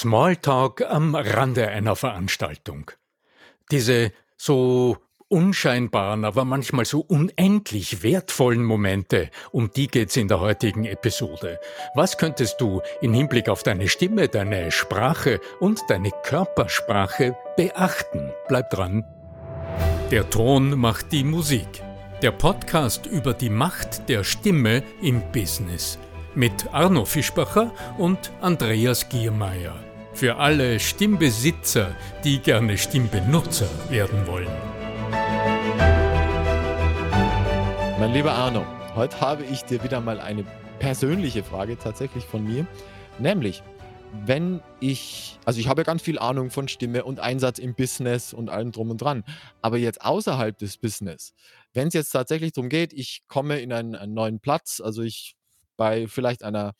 Smalltalk am Rande einer Veranstaltung. Diese so unscheinbaren, aber manchmal so unendlich wertvollen Momente, um die geht's in der heutigen Episode. Was könntest du im Hinblick auf deine Stimme, deine Sprache und deine Körpersprache beachten? Bleib dran. Der Ton macht die Musik. Der Podcast über die Macht der Stimme im Business mit Arno Fischbacher und Andreas Giermeier. Für alle Stimmbesitzer, die gerne Stimmbenutzer werden wollen. Mein lieber Arno, heute habe ich dir wieder mal eine persönliche Frage tatsächlich von mir. Nämlich, wenn ich, also ich habe ja ganz viel Ahnung von Stimme und Einsatz im Business und allem drum und dran, aber jetzt außerhalb des Business, wenn es jetzt tatsächlich darum geht, ich komme in einen, einen neuen Platz, also ich bei vielleicht einer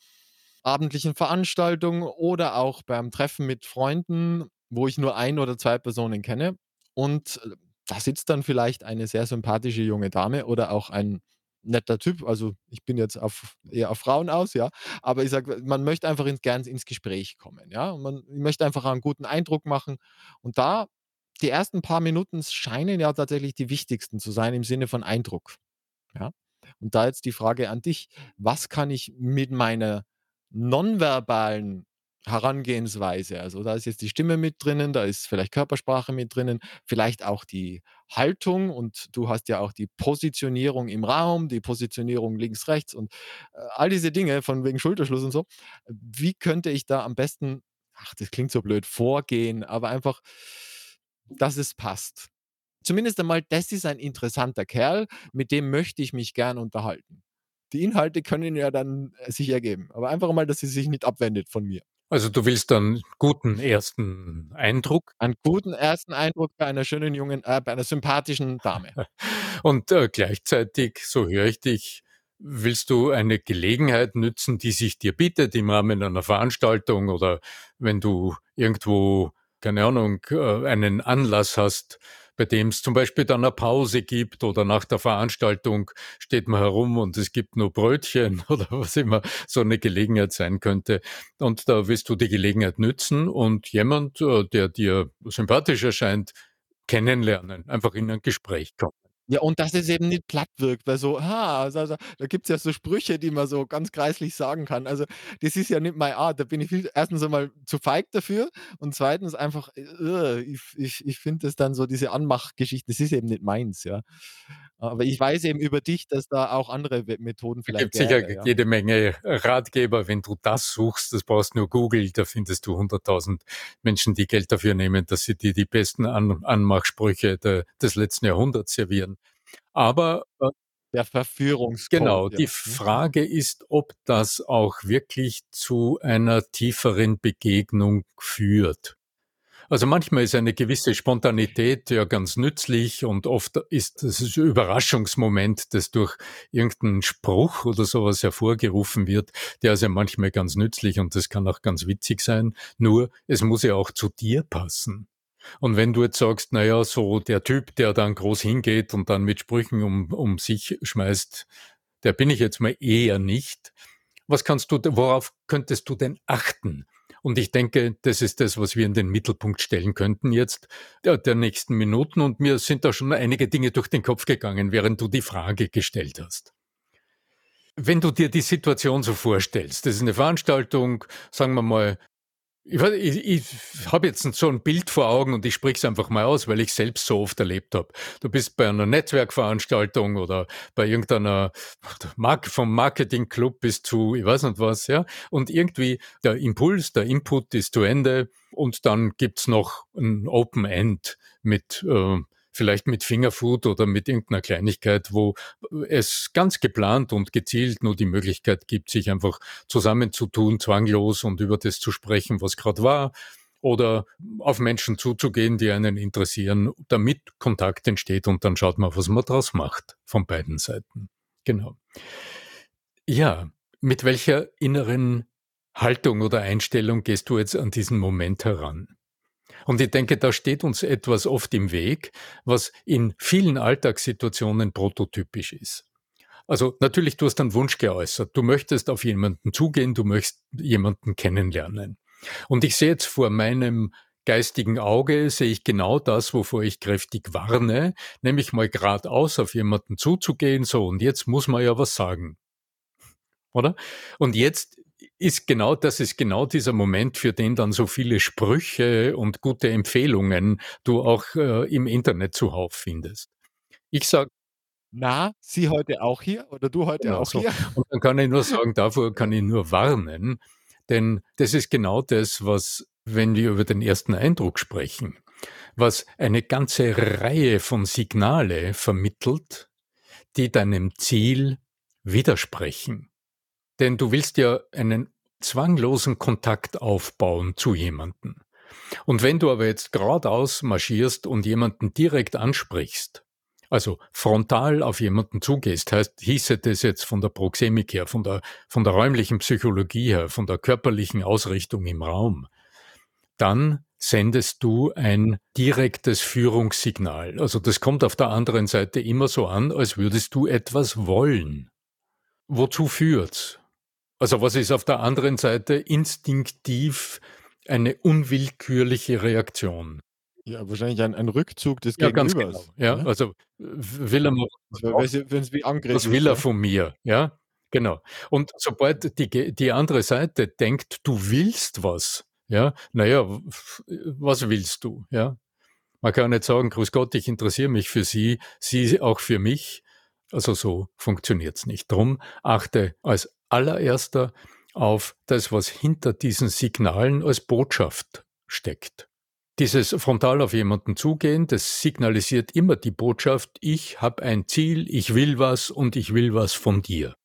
abendlichen Veranstaltung oder auch beim Treffen mit Freunden, wo ich nur ein oder zwei Personen kenne. Und äh, da sitzt dann vielleicht eine sehr sympathische junge Dame oder auch ein netter Typ. Also ich bin jetzt auf, eher auf Frauen aus, ja. Aber ich sage, man möchte einfach ins, gern ins Gespräch kommen, ja. Und man möchte einfach einen guten Eindruck machen. Und da, die ersten paar Minuten scheinen ja tatsächlich die wichtigsten zu sein im Sinne von Eindruck. Ja. Und da jetzt die Frage an dich, was kann ich mit meiner nonverbalen Herangehensweise, also da ist jetzt die Stimme mit drinnen, da ist vielleicht Körpersprache mit drinnen, vielleicht auch die Haltung und du hast ja auch die Positionierung im Raum, die Positionierung links, rechts und äh, all diese Dinge von wegen Schulterschluss und so. Wie könnte ich da am besten, ach, das klingt so blöd, vorgehen, aber einfach, dass es passt? Zumindest einmal, das ist ein interessanter Kerl, mit dem möchte ich mich gern unterhalten. Die Inhalte können ja dann äh, sich ergeben, aber einfach mal, dass sie sich nicht abwendet von mir. Also du willst dann guten ersten Eindruck? Einen guten ersten Eindruck bei einer schönen jungen, äh, bei einer sympathischen Dame. Und äh, gleichzeitig, so höre ich dich, willst du eine Gelegenheit nützen, die sich dir bietet im Rahmen einer Veranstaltung oder wenn du irgendwo, keine Ahnung, äh, einen Anlass hast, bei dem es zum Beispiel dann eine Pause gibt oder nach der Veranstaltung steht man herum und es gibt nur Brötchen oder was immer so eine Gelegenheit sein könnte. Und da willst du die Gelegenheit nützen und jemand, äh, der dir sympathisch erscheint, kennenlernen, einfach in ein Gespräch kommen. Ja, und dass es eben nicht platt wirkt, weil so, ha, also, also, da gibt's ja so Sprüche, die man so ganz kreislich sagen kann. Also, das ist ja nicht meine Art. Da bin ich viel erstens einmal zu feig dafür und zweitens einfach, äh, ich ich ich finde das dann so diese Anmachgeschichten, das ist eben nicht meins, ja. Aber ich weiß eben über dich, dass da auch andere Methoden Es gibt sicher ja. jede Menge Ratgeber, wenn du das suchst, das brauchst nur Google, da findest du 100.000 Menschen, die Geld dafür nehmen, dass sie dir die besten An Anmachsprüche der, des letzten Jahrhunderts servieren. Aber äh, Der Verführungscode, genau, die Mhm. Frage ist, ob das auch wirklich zu einer tieferen Begegnung führt. Also manchmal ist eine gewisse Spontanität ja ganz nützlich und oft ist das Überraschungsmoment, das durch irgendeinen Spruch oder sowas hervorgerufen wird, der ist ja manchmal ganz nützlich und das kann auch ganz witzig sein. Nur es muss ja auch zu dir passen. Und wenn du jetzt sagst, na ja, so der Typ, der dann groß hingeht und dann mit Sprüchen um, um sich schmeißt, der bin ich jetzt mal eher nicht. Was kannst du, worauf könntest du denn achten? Und ich denke, das ist das, was wir in den Mittelpunkt stellen könnten jetzt der, der nächsten Minuten. Und mir sind da schon einige Dinge durch den Kopf gegangen, während du die Frage gestellt hast. Wenn du dir die Situation so vorstellst, das ist eine Veranstaltung, sagen wir mal, ich, ich, ich habe jetzt so ein Bild vor Augen und ich spreche es einfach mal aus, weil ich selbst so oft erlebt habe. Du bist bei einer Netzwerkveranstaltung oder bei irgendeiner Mark vom Marketingclub bis zu, ich weiß nicht was, ja. Und irgendwie der Impuls, der Input ist zu Ende und dann gibt's noch ein Open End mit äh, vielleicht mit Fingerfood oder mit irgendeiner Kleinigkeit, wo es ganz geplant und gezielt nur die Möglichkeit gibt, sich einfach zusammenzutun, zwanglos und über das zu sprechen, was gerade war, oder auf Menschen zuzugehen, die einen interessieren, damit Kontakt entsteht und dann schaut man, was man draus macht von beiden Seiten. Genau. Ja, mit welcher inneren Haltung oder Einstellung gehst du jetzt an diesen Moment heran? Und ich denke, da steht uns etwas oft im Weg, was in vielen Alltagssituationen prototypisch ist. Also natürlich, du hast einen Wunsch geäußert. Du möchtest auf jemanden zugehen, du möchtest jemanden kennenlernen. Und ich sehe jetzt vor meinem geistigen Auge sehe ich genau das, wovor ich kräftig warne, nämlich mal geradeaus auf jemanden zuzugehen, so, und jetzt muss man ja was sagen. Oder? Und jetzt ist genau, das ist genau dieser Moment, für den dann so viele Sprüche und gute Empfehlungen du auch äh, im Internet zuhauf findest. Ich sage, na, Sie heute auch hier oder du heute genau auch so. hier? Und dann kann ich nur sagen, davor kann ich nur warnen, denn das ist genau das, was wenn wir über den ersten Eindruck sprechen, was eine ganze Reihe von Signale vermittelt, die deinem Ziel widersprechen. Denn du willst ja einen zwanglosen Kontakt aufbauen zu jemandem. Und wenn du aber jetzt geradeaus marschierst und jemanden direkt ansprichst, also frontal auf jemanden zugehst, heißt, hieße das jetzt von der Proxemik her, von der, von der räumlichen Psychologie her, von der körperlichen Ausrichtung im Raum, dann sendest du ein direktes Führungssignal. Also das kommt auf der anderen Seite immer so an, als würdest du etwas wollen. Wozu führt's? Also was ist auf der anderen Seite instinktiv eine unwillkürliche Reaktion? Ja, wahrscheinlich ein, ein Rückzug des ja, Gegenübers. Ganz genau. Ja, ne? also will er mal, was will er von mir? Ja, genau. Und sobald die, die andere Seite denkt, du willst was, ja, naja, was willst du? Ja, man kann nicht sagen, Grüß Gott, ich interessiere mich für Sie, Sie auch für mich. Also so funktioniert's nicht. Drum achte als allererster auf das, was hinter diesen Signalen als Botschaft steckt. Dieses frontal auf jemanden zugehen, das signalisiert immer die Botschaft, ich habe ein Ziel, ich will was und ich will was von dir.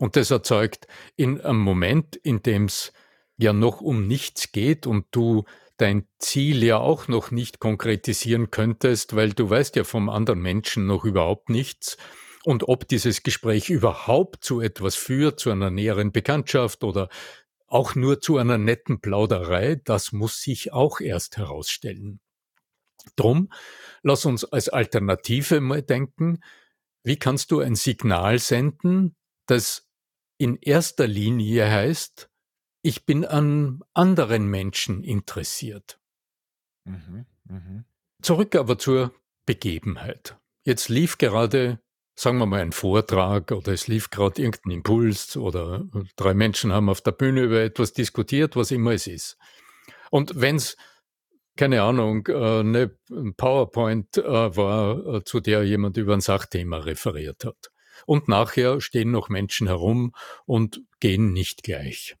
Und das erzeugt in einem Moment, in dem es ja noch um nichts geht und du dein Ziel ja auch noch nicht konkretisieren könntest, weil du weißt ja vom anderen Menschen noch überhaupt nichts. Und ob dieses Gespräch überhaupt zu etwas führt, zu einer näheren Bekanntschaft oder auch nur zu einer netten Plauderei, das muss sich auch erst herausstellen. Drum, lass uns als Alternative mal denken, wie kannst du ein Signal senden, das in erster Linie heißt, ich bin an anderen Menschen interessiert. Mhm, mh. Zurück aber zur Begebenheit. Jetzt lief gerade, sagen wir mal, ein Vortrag oder es lief gerade irgendein Impuls oder drei Menschen haben auf der Bühne über etwas diskutiert, was immer es ist. Und wenn es keine Ahnung, eine PowerPoint äh, war, äh, zu der jemand über ein Sachthema referiert hat. Und nachher stehen noch Menschen herum und gehen nicht gleich.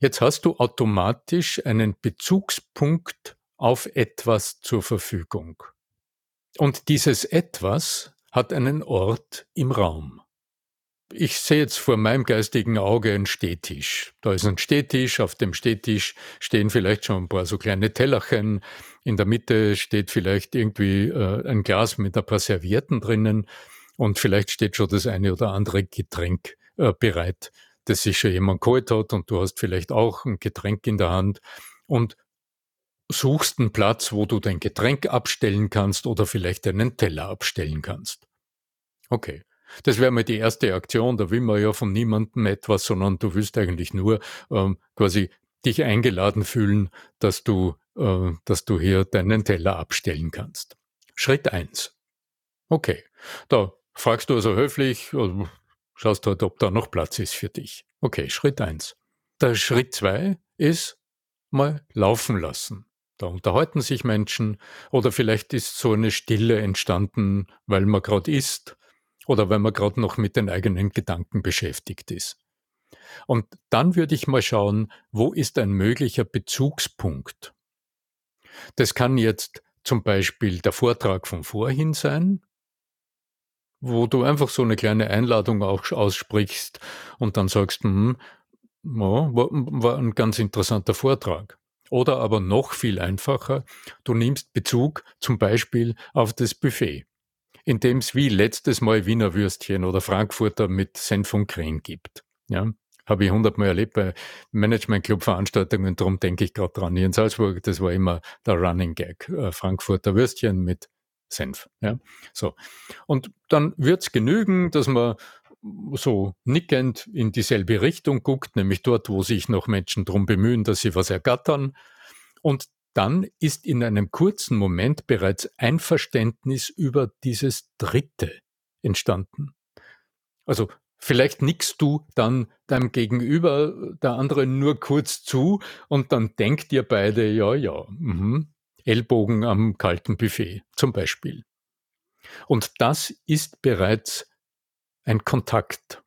Jetzt hast du automatisch einen Bezugspunkt auf etwas zur Verfügung. Und dieses etwas hat einen Ort im Raum. Ich sehe jetzt vor meinem geistigen Auge einen Stehtisch. Da ist ein Stehtisch, auf dem Stehtisch stehen vielleicht schon ein paar so kleine Tellerchen. In der Mitte steht vielleicht irgendwie äh, ein Glas mit ein paar Servietten drinnen und vielleicht steht schon das eine oder andere Getränk äh, bereit das sich schon jemand geholt hat und du hast vielleicht auch ein Getränk in der Hand und suchst einen Platz, wo du dein Getränk abstellen kannst oder vielleicht einen Teller abstellen kannst. Okay. Das wäre mal die erste Aktion, da will man ja von niemandem etwas, sondern du willst eigentlich nur ähm, quasi dich eingeladen fühlen, dass du, äh, dass du hier deinen Teller abstellen kannst. Schritt eins. Okay. Da fragst du also höflich, also Schaust dort, ob da noch Platz ist für dich. Okay, Schritt eins. Der Schritt zwei ist mal laufen lassen. Da unterhalten sich Menschen oder vielleicht ist so eine Stille entstanden, weil man gerade isst oder weil man gerade noch mit den eigenen Gedanken beschäftigt ist. Und dann würde ich mal schauen, wo ist ein möglicher Bezugspunkt. Das kann jetzt zum Beispiel der Vortrag von vorhin sein, wo du einfach so eine kleine Einladung auch aussprichst und dann sagst, hm, ja, war ein ganz interessanter Vortrag. Oder aber noch viel einfacher, du nimmst Bezug zum Beispiel auf das Buffet, in dem es wie letztes Mal Wiener Würstchen oder Frankfurter mit Senf und Creme gibt. Ja, habe ich hundertmal erlebt bei Management Club Veranstaltungen, darum denke ich gerade dran. Hier in Salzburg, das war immer der Running Gag. Äh, Frankfurter Würstchen mit Senf. Ja? So. Und dann wird's genügen, dass man so nickend in dieselbe Richtung guckt, nämlich dort, wo sich noch Menschen darum bemühen, dass sie was ergattern. Und dann ist in einem kurzen Moment bereits Einverständnis über dieses Dritte entstanden. Also vielleicht nickst du dann deinem Gegenüber, der andere nur kurz zu und dann denkt ihr beide, ja, ja, mh, Ellbogen am kalten Buffet zum Beispiel. Und das ist bereits ein Kontakt.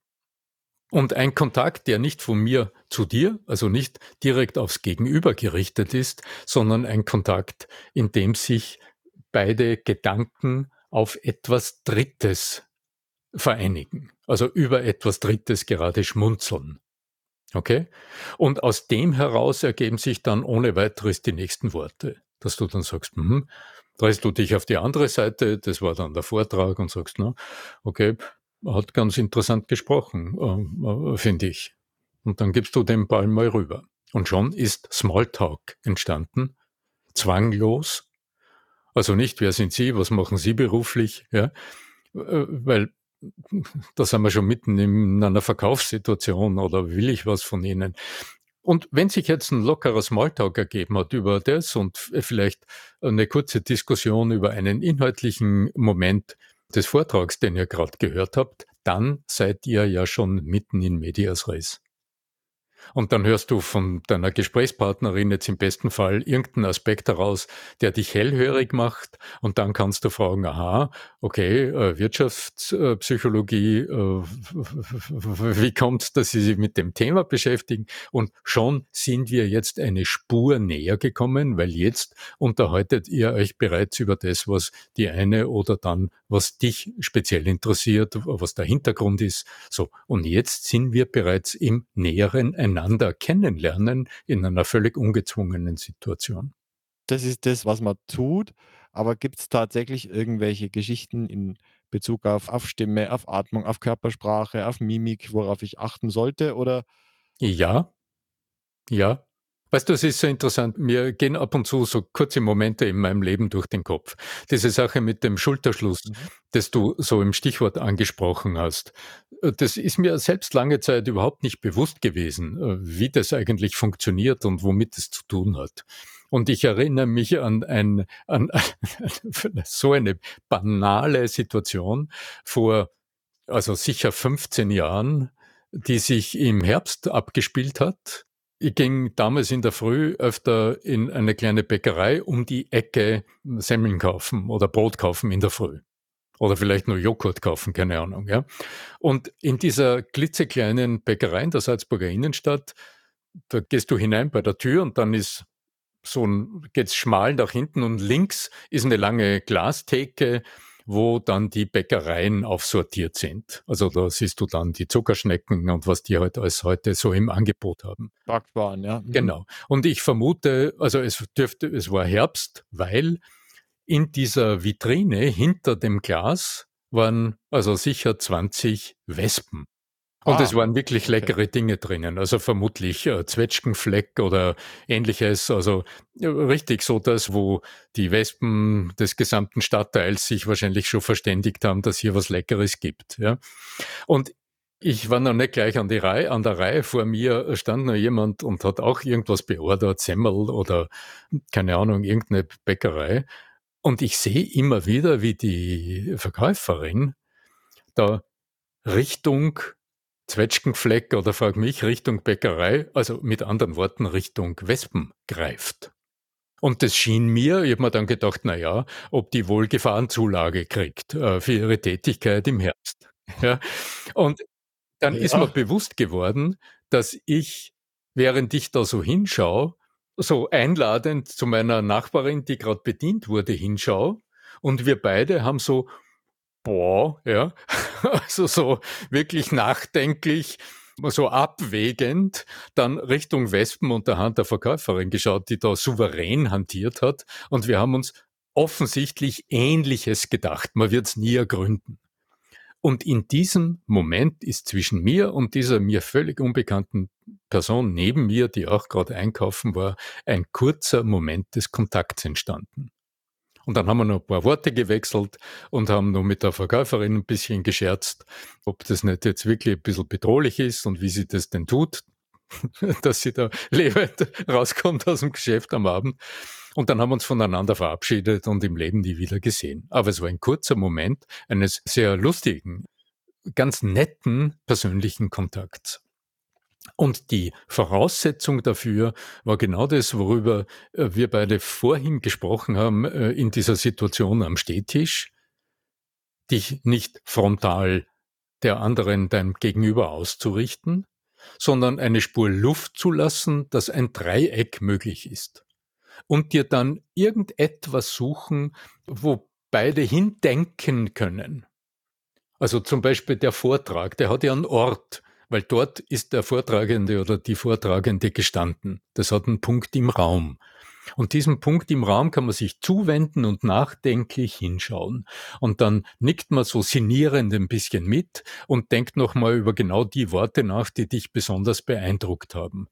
Und ein Kontakt, der nicht von mir zu dir, also nicht direkt aufs Gegenüber gerichtet ist, sondern ein Kontakt, in dem sich beide Gedanken auf etwas Drittes vereinigen. Also über etwas Drittes gerade schmunzeln. Okay? Und aus dem heraus ergeben sich dann ohne weiteres die nächsten Worte, dass du dann sagst, hm, drehst du dich auf die andere Seite, das war dann der Vortrag und sagst, na, okay, hat ganz interessant gesprochen, äh, finde ich. Und dann gibst du den Ball mal rüber. Und schon ist Smalltalk entstanden, zwanglos. Also nicht, wer sind Sie, was machen Sie beruflich, ja, äh, weil da sind wir schon mitten in einer Verkaufssituation oder will ich was von Ihnen. Und wenn sich jetzt ein lockerer Smalltalk ergeben hat über das und vielleicht eine kurze Diskussion über einen inhaltlichen Moment, des Vortrags, den ihr gerade gehört habt, dann seid ihr ja schon mitten in Medias Res. Und dann hörst du von deiner Gesprächspartnerin jetzt im besten Fall irgendeinen Aspekt heraus, der dich hellhörig macht. Und dann kannst du fragen, aha, okay, äh, Wirtschaftspsychologie, äh, wie kommt es, dass Sie sich mit dem Thema beschäftigen? Und schon sind wir jetzt eine Spur näher gekommen, weil jetzt unterhaltet ihr euch bereits über das, was die eine oder dann, was dich speziell interessiert, was der Hintergrund ist. So. Und jetzt sind wir bereits im näheren einander kennenlernen in einer völlig ungezwungenen Situation. Das ist das, was man tut. Aber gibt es tatsächlich irgendwelche Geschichten in Bezug auf, auf Stimme, auf Atmung, auf Körpersprache, auf Mimik, worauf ich achten sollte? Oder? Ja, ja. Weißt du, es ist so interessant. Mir gehen ab und zu so kurze Momente in meinem Leben durch den Kopf. Diese Sache mit dem Schulterschluss, mhm. das du so im Stichwort angesprochen hast. Äh, das ist mir selbst lange Zeit überhaupt nicht bewusst gewesen, äh, wie das eigentlich funktioniert und womit es zu tun hat. Und ich erinnere mich an, ein, an so eine banale Situation vor, also sicher 15 Jahren, die sich im Herbst abgespielt hat ich ging damals in der Früh öfter in eine kleine Bäckerei um die Ecke Semmeln kaufen oder Brot kaufen in der Früh. Oder vielleicht nur Joghurt kaufen, keine Ahnung, ja. Und in dieser klitzekleinen Bäckerei in der Salzburger Innenstadt, da gehst du hinein bei der Tür und dann ist so ein, geht's schmal nach hinten und links ist eine lange Glastheke, wo dann die Bäckereien aufsortiert sind. Also da siehst du dann die Zuckerschnecken und was die halt alles heute so im Angebot haben. Backwaren, ja. Mhm. Genau. Und ich vermute, also es dürfte, es war Herbst, weil in dieser Vitrine hinter dem Glas waren also sicher 20 Wespen. Und ah, es waren wirklich leckere okay. Dinge drinnen, also vermutlich äh, Zwetschgenfleck oder ähnliches, also äh, richtig so das, wo die Wespen des gesamten Stadtteils sich wahrscheinlich schon verständigt haben, dass hier was Leckeres gibt. Ja. Und ich war noch nicht gleich an, die Reihe, an der Reihe. Vor mir stand noch jemand und hat auch irgendwas beordert, Semmel oder keine Ahnung, irgendeine Bäckerei. Und ich sehe immer wieder, wie die Verkäuferin da Richtung Zwetschgenfleck oder frag mich Richtung Bäckerei, also mit anderen Worten Richtung Wespen greift. Und das schien mir, ich habe mir dann gedacht, na ja, ob die wohl Gefahrenzulage kriegt äh, für ihre Tätigkeit im Herbst. Ja. Und dann ja. ist mir bewusst geworden, dass ich, während ich da so hinschaue, so einladend zu meiner Nachbarin, die gerade bedient wurde, hinschaue. Und wir beide haben so boah, ja, also so wirklich nachdenklich, so abwägend dann Richtung Wespen und der Hand der Verkäuferin geschaut, die da souverän hantiert hat. Und wir haben uns offensichtlich Ähnliches gedacht. Man wird es nie ergründen. Und in diesem Moment ist zwischen mir und dieser mir völlig unbekannten Person neben mir, die auch gerade einkaufen war, ein kurzer Moment des Kontakts entstanden. Und dann haben wir noch ein paar Worte gewechselt und haben noch mit der Verkäuferin ein bisschen gescherzt, ob das nicht jetzt wirklich ein bisschen bedrohlich ist und wie sie das denn tut, dass sie da lebend rauskommt aus dem Geschäft am Abend. Und dann haben wir uns voneinander verabschiedet und im Leben nie wieder gesehen. Aber es war ein kurzer Moment eines sehr lustigen, ganz netten persönlichen Kontakts. Und die Voraussetzung dafür war genau das, worüber äh, wir beide vorhin gesprochen haben äh, in dieser Situation am Stehtisch, dich nicht frontal der anderen deinem Gegenüber auszurichten, sondern eine Spur Luft zu lassen, dass ein Dreieck möglich ist. Und dir dann irgendetwas suchen, wo beide hindenken können. Also zum Beispiel der Vortrag, der hat ja einen Ort, weil dort ist der Vortragende oder die Vortragende gestanden. Das hat einen Punkt im Raum. Und diesen Punkt im Raum kann man sich zuwenden und nachdenklich hinschauen. Und dann nickt man so sinnierend ein bisschen mit und denkt nochmal über genau die Worte nach, die dich besonders beeindruckt haben.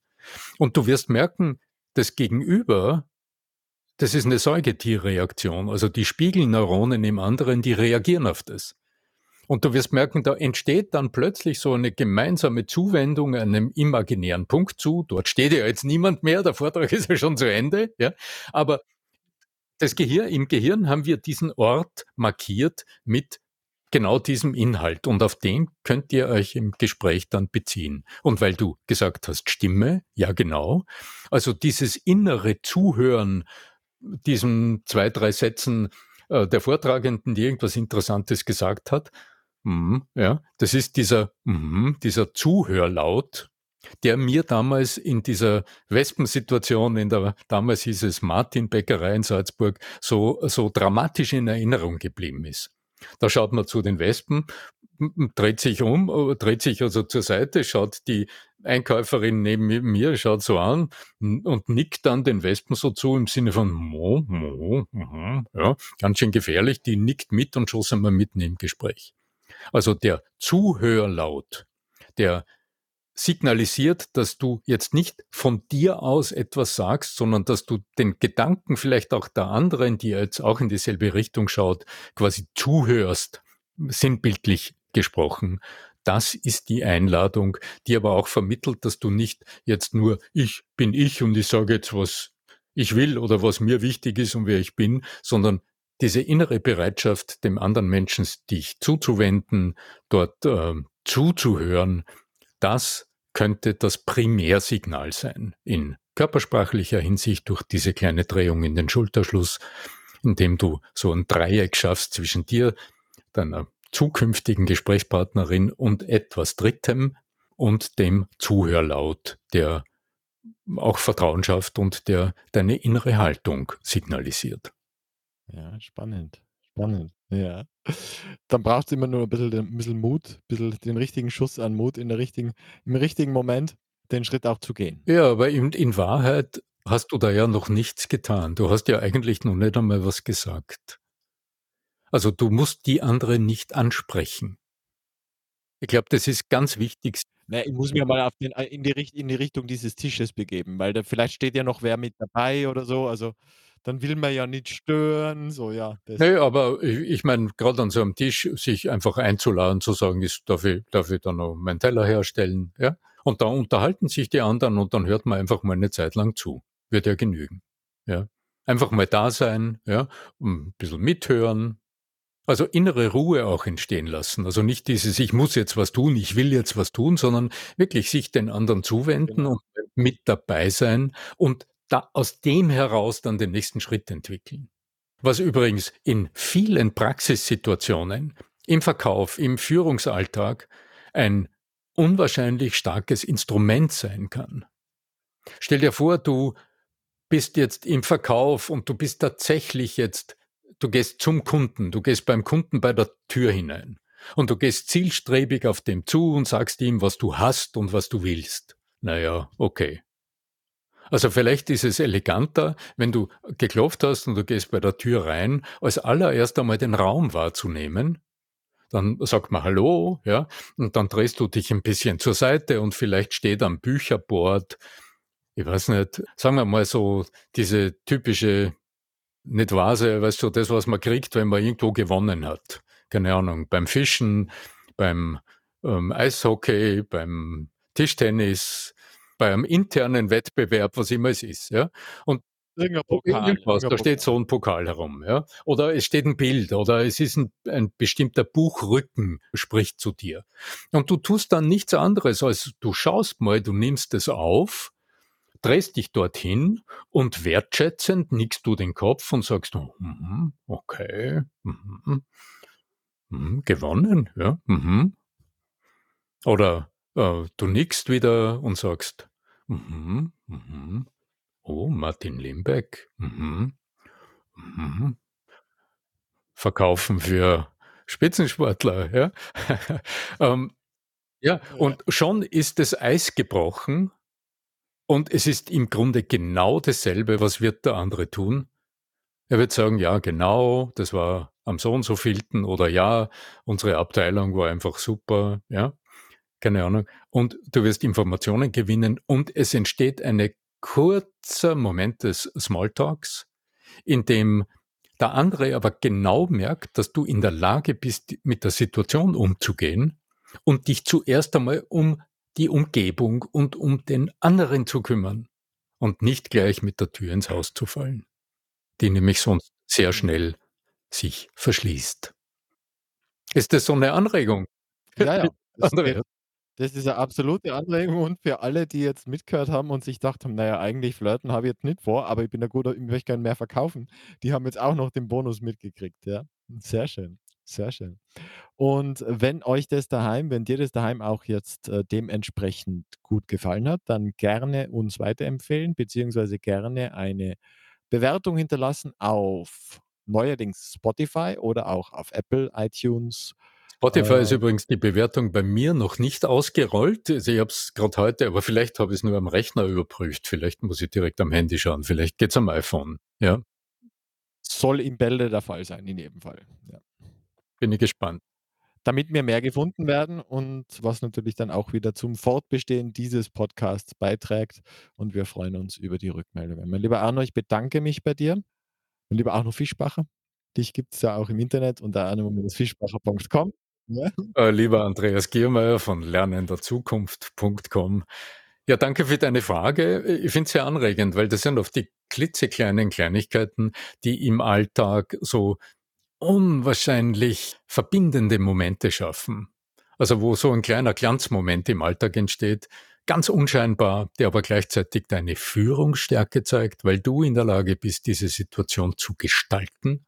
Und du wirst merken, das Gegenüber, das ist eine Säugetierreaktion. Also die Spiegelneuronen im anderen, die reagieren auf das. Und du wirst merken, da entsteht dann plötzlich so eine gemeinsame Zuwendung einem imaginären Punkt zu. Dort steht ja jetzt niemand mehr, der Vortrag ist ja schon zu Ende. Ja? Aber das Gehirn, im Gehirn haben wir diesen Ort markiert mit genau diesem Inhalt. Und auf den könnt ihr euch im Gespräch dann beziehen. Und weil du gesagt hast, Stimme, ja genau. Also dieses innere Zuhören, diesen zwei, drei Sätzen äh, der Vortragenden, die irgendwas Interessantes gesagt hat, Mhm, ja, das ist dieser, mhm, dieser Zuhörlaut, der mir damals in dieser Wespensituation, in der, damals hieß es Martin Bäckerei in Salzburg, so, so dramatisch in Erinnerung geblieben ist. Da schaut man zu den Wespen, dreht sich um, äh, dreht sich also zur Seite, schaut die Einkäuferin neben mir, schaut so an und nickt dann den Wespen so zu im Sinne von Mo, Mo, mh, ja, ganz schön gefährlich, die nickt mit und schon sind wir mitten im Gespräch. Also der Zuhörlaut, der signalisiert, dass du jetzt nicht von dir aus etwas sagst, sondern dass du den Gedanken vielleicht auch der anderen, die jetzt auch in dieselbe Richtung schaut, quasi zuhörst, sinnbildlich gesprochen. Das ist die Einladung, die aber auch vermittelt, dass du nicht jetzt nur ich bin ich und ich sage jetzt, was ich will oder was mir wichtig ist und wer ich bin, sondern diese innere Bereitschaft, dem anderen Menschen dich zuzuwenden, dort äh, zuzuhören, das könnte das Primärsignal sein in körpersprachlicher Hinsicht durch diese kleine Drehung in den Schulterschluss, indem du so ein Dreieck schaffst zwischen dir, deiner zukünftigen Gesprächspartnerin und etwas Drittem und dem Zuhörlaut, der auch Vertrauen schafft und der deine innere Haltung signalisiert. Ja, spannend. Spannend. Ja. Dann braucht's immer nur ein bisschen ein bisschen Mut, bisschen den richtigen Schuss an Mut in der richtigen im richtigen Moment den Schritt auch zu gehen. Ja, aber in in Wahrheit hast du da ja noch nichts getan. Du hast ja eigentlich noch nicht einmal was gesagt. Also, du musst die andere nicht ansprechen. Ich glaube, das ist ganz wichtig. Na, ich muss mich mal den äh, in die in die Richtung dieses Tisches begeben, weil da vielleicht steht ja noch wer mit dabei oder so. Also dann will man ja nicht stören, so ja. Das nee, aber ich, ich meine, gerade an so einem Tisch sich einfach einzuladen, zu sagen, ist, darf, ich, darf ich da noch meinen Teller herstellen, ja? Und da unterhalten sich die anderen und dann hört man einfach mal eine Zeit lang zu. Wird ja genügen, ja. Einfach mal da sein, ja, ein bisschen mithören, also innere Ruhe auch entstehen lassen. Also nicht dieses, ich muss jetzt was tun, ich will jetzt was tun, sondern wirklich sich den anderen zuwenden genau. und mit dabei sein und da aus dem heraus dann den nächsten Schritt entwickeln. Was übrigens in vielen Praxissituationen, im Verkauf, im Führungsalltag ein unwahrscheinlich starkes Instrument sein kann. Stell dir vor, du bist jetzt im Verkauf und du bist tatsächlich jetzt, du gehst zum Kunden, du gehst beim Kunden bei der Tür hinein und du gehst zielstrebig auf dem zu und sagst ihm, was du hast und was du willst. Naja, okay. Also vielleicht ist es eleganter, wenn du geklopft hast und du gehst bei der Tür rein, als allererst einmal den Raum wahrzunehmen. Dann sagt man Hallo, ja, und dann drehst du dich ein bisschen zur Seite und vielleicht steht am Bücherboard, ich weiß nicht, sagen wir mal so diese typische nicht Vase, weißt du, das, was man kriegt, wenn man irgendwo gewonnen hat. Keine Ahnung, beim Fischen, beim ähm, Eishockey, beim Tischtennis, beim internen Wettbewerb, was immer es ist. Ja? Und Irgendein Pokal. Irgendwas, da steht so ein Pokal herum, ja. Oder es steht ein Bild oder es ist ein, ein bestimmter Buchrücken spricht zu dir. Und du tust dann nichts anderes, als du schaust mal, du nimmst es auf, drehst dich dorthin und wertschätzend nickst du den Kopf und sagst, mm, okay, mm, mm, gewonnen, ja. Mhm. Oder äh, du nickst wieder und sagst, mhm, Oh, Martin Limbeck. Verkaufen für Spitzensportler, ja. ähm, ja, Ja. und schon ist das Eis gebrochen und es ist im Grunde genau dasselbe, was wird der andere tun? Er wird sagen, ja, genau, das war am so und so vielten oder ja, unsere Abteilung war einfach super, ja, keine Ahnung. Und du wirst Informationen gewinnen und es entsteht eine kurzer Moment des Smalltalks, in dem der andere aber genau merkt, dass du in der Lage bist, mit der Situation umzugehen und dich zuerst einmal um die Umgebung und um den anderen zu kümmern und nicht gleich mit der Tür ins Haus zu fallen, die nämlich sonst sehr schnell sich verschließt. Ist das so eine Anregung? Ja, ja. Das, das ist eine absolute Anregung und für alle, die jetzt mitgehört haben und sich gedacht haben, naja, eigentlich flirten habe ich jetzt nicht vor, aber ich bin ein guter, ich möchte gerne mehr verkaufen. Die haben jetzt auch noch den Bonus mitgekriegt, ja. Sehr schön, sehr schön. Und wenn euch das daheim, wenn dir das daheim auch jetzt äh, dementsprechend gut gefallen hat, dann gerne uns weiterempfehlen, beziehungsweise gerne eine Bewertung hinterlassen auf neuerdings Spotify oder auch auf Apple, iTunes. Spotify ist Äh, übrigens die Bewertung bei mir noch nicht ausgerollt. Also ich habe es gerade heute, aber vielleicht habe ich es nur am Rechner überprüft. Vielleicht muss ich direkt am Handy schauen. Vielleicht geht's am iPhone. Ja, soll im Bälde der Fall sein, in jedem Fall. Ja. Bin ich gespannt. Damit wir mehr gefunden werden und was natürlich dann auch wieder zum Fortbestehen dieses Podcasts beiträgt. Und wir freuen uns über die Rückmeldungen. Mein lieber Arno, ich bedanke mich bei dir. Mein lieber Arno Fischbacher, dich gibt es ja auch im Internet unter arno-fischbacher.com. Ja. Äh, lieber Andreas Giermeier von lernenderzukunft.com. Ja, danke für deine Frage. Ich finde es sehr anregend, weil das sind oft die klitzekleinen Kleinigkeiten, die im Alltag so unwahrscheinlich verbindende Momente schaffen. Also wo so ein kleiner Glanzmoment im Alltag entsteht, ganz unscheinbar, der aber gleichzeitig deine Führungsstärke zeigt, weil du in der Lage bist, diese Situation zu gestalten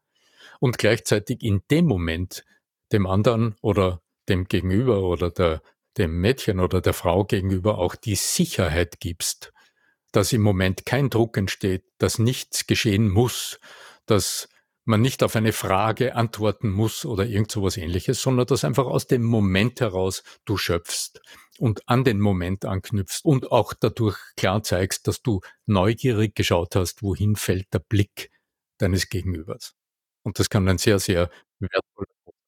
und gleichzeitig in dem Moment dem anderen oder dem Gegenüber oder der, dem Mädchen oder der Frau gegenüber auch die Sicherheit gibst, dass im Moment kein Druck entsteht, dass nichts geschehen muss, dass man nicht auf eine Frage antworten muss oder irgend sowas ähnliches, sondern dass einfach aus dem Moment heraus du schöpfst und an den Moment anknüpfst und auch dadurch klar zeigst, dass du neugierig geschaut hast, wohin fällt der Blick deines Gegenübers. Und das kann ein sehr, sehr wertvoller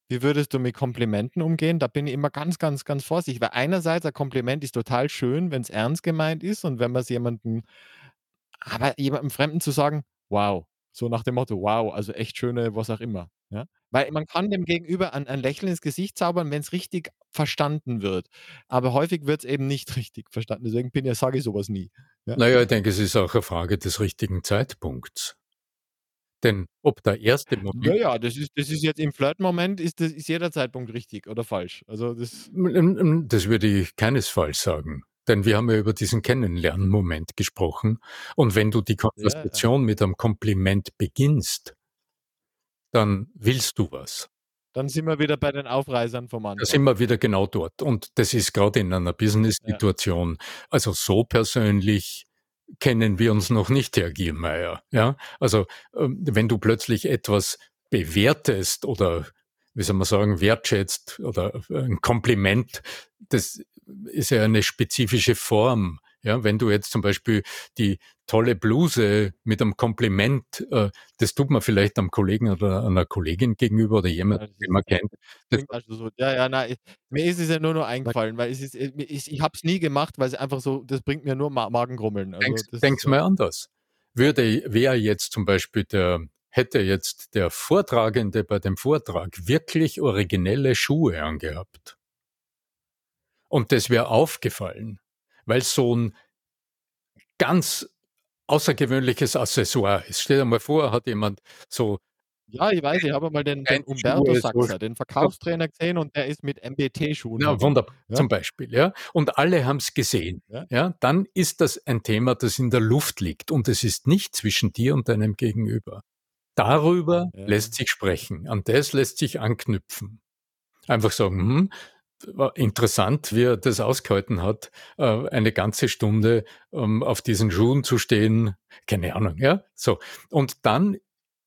Wie würdest du mit Komplimenten umgehen? Da bin ich immer ganz, ganz, ganz vorsichtig, weil einerseits ein Kompliment ist total schön, wenn es ernst gemeint ist und wenn man es jemandem, aber jemandem Fremden zu sagen, wow, so nach dem Motto, wow, also echt schöne, was auch immer. Ja? Weil man kann dem Gegenüber ein, ein Lächeln ins Gesicht zaubern, wenn es richtig verstanden wird. Aber häufig wird es eben nicht richtig verstanden. Deswegen bin ich, sage ich sowas nie. Ja? Naja, ich denke, es ist auch eine Frage des richtigen Zeitpunkts. Denn ob der erste Moment, Naja, das ist, das ist jetzt im Flirt-Moment, ist, das, ist jeder Zeitpunkt richtig oder falsch. Also das, das würde ich keinesfalls sagen. Denn wir haben ja über diesen Kennenlernmoment gesprochen. Und wenn du die Konversation mit einem Kompliment beginnst, dann willst du was. dann sind wir wieder bei den Aufreißern vom Anfang. Da sind wir wieder genau dort. Und das ist gerade in einer Business-Situation. Also so persönlich kennen wir uns noch nicht, Herr Giermeier. Ja, also ähm, wenn du plötzlich etwas bewertest oder wie soll man sagen, wertschätzt oder ein Kompliment, das ist ja eine spezifische Form. Ja, wenn du jetzt zum Beispiel die tolle Bluse mit einem Kompliment, äh, das tut man vielleicht einem Kollegen oder einer Kollegin gegenüber oder jemand, Ja, den man kennt. Also so. Ja, ja, nein, mir ist es ja nur noch eingefallen, weil es ist, äh, ich, ich habe es nie gemacht, weil es einfach so, das bringt mir nur Ma Magengrummeln. Also denkst, denkst mal anders. Würde, wäre jetzt zum Beispiel der hätte jetzt der Vortragende bei dem Vortrag wirklich originelle Schuhe angehabt. Und das wäre aufgefallen, weil so ein ganz außergewöhnliches Accessoire ist. Stell dir mal vor, hat jemand so ja, ich weiß, ich habe mal den, den Umberto Sachser, den Verkaufstrainer gesehen und der ist mit MBT-Schuhen. Ja, wunderbar, ja? zum Beispiel, ja. Und alle haben es gesehen. Ja? ja, dann ist das ein Thema, das in der Luft liegt und es ist nicht zwischen dir und deinem Gegenüber. Darüber ja. lässt sich sprechen, an das lässt sich anknüpfen. Einfach sagen, hm, interessant, wie er das ausgehalten hat, äh, eine ganze Stunde ähm, auf diesen Schuhen zu stehen. Keine Ahnung, ja. So. Und dann,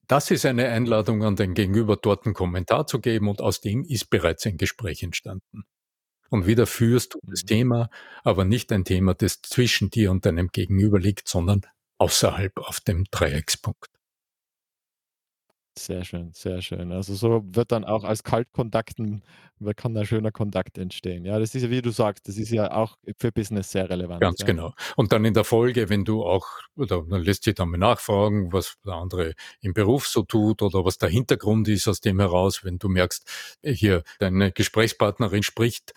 das ist eine Einladung an den Gegenüber, dort einen Kommentar zu geben und aus dem ist bereits ein Gespräch entstanden. Und wieder führst du das mhm. Thema, aber nicht ein Thema, das zwischen dir und deinem Gegenüber liegt, sondern außerhalb auf dem Dreieckspunkt. Sehr schön, sehr schön. Also so wird dann auch als Kaltkontakten kann da schöner Kontakt entstehen. Ja, das ist ja, wie du sagst, das ist ja auch für Business sehr relevant. Ganz ja. genau. Und dann in der Folge, wenn du auch, oder dann lässt sich dann mal nachfragen, was der andere im Beruf so tut oder was der Hintergrund ist aus dem heraus, wenn du merkst, hier deine Gesprächspartnerin spricht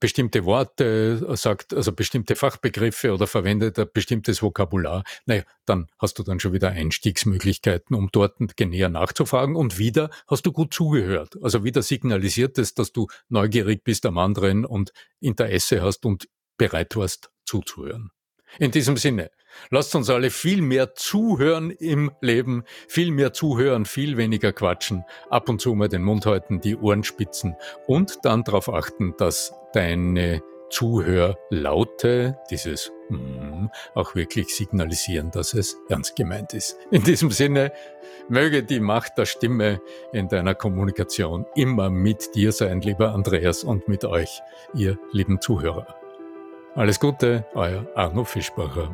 bestimmte Worte äh, sagt, also bestimmte Fachbegriffe oder verwendet ein bestimmtes Vokabular, naja, dann hast du dann schon wieder Einstiegsmöglichkeiten, um dort näher nachzufragen und wieder hast du gut zugehört. Also wieder signalisiert es, dass du neugierig bist am anderen und Interesse hast und bereit warst zuzuhören. In diesem Sinne, lasst uns alle viel mehr zuhören im Leben, viel mehr zuhören, viel weniger quatschen, ab und zu mal den Mund halten, die Ohren spitzen und dann darauf achten, dass deine Zuhörlaute, dieses mm, auch wirklich signalisieren, dass es ernst gemeint ist. In diesem Sinne, möge die Macht der Stimme in deiner Kommunikation immer mit dir sein, lieber Andreas, und mit euch, ihr lieben Zuhörer. Alles Gute, euer Arno Fischbacher.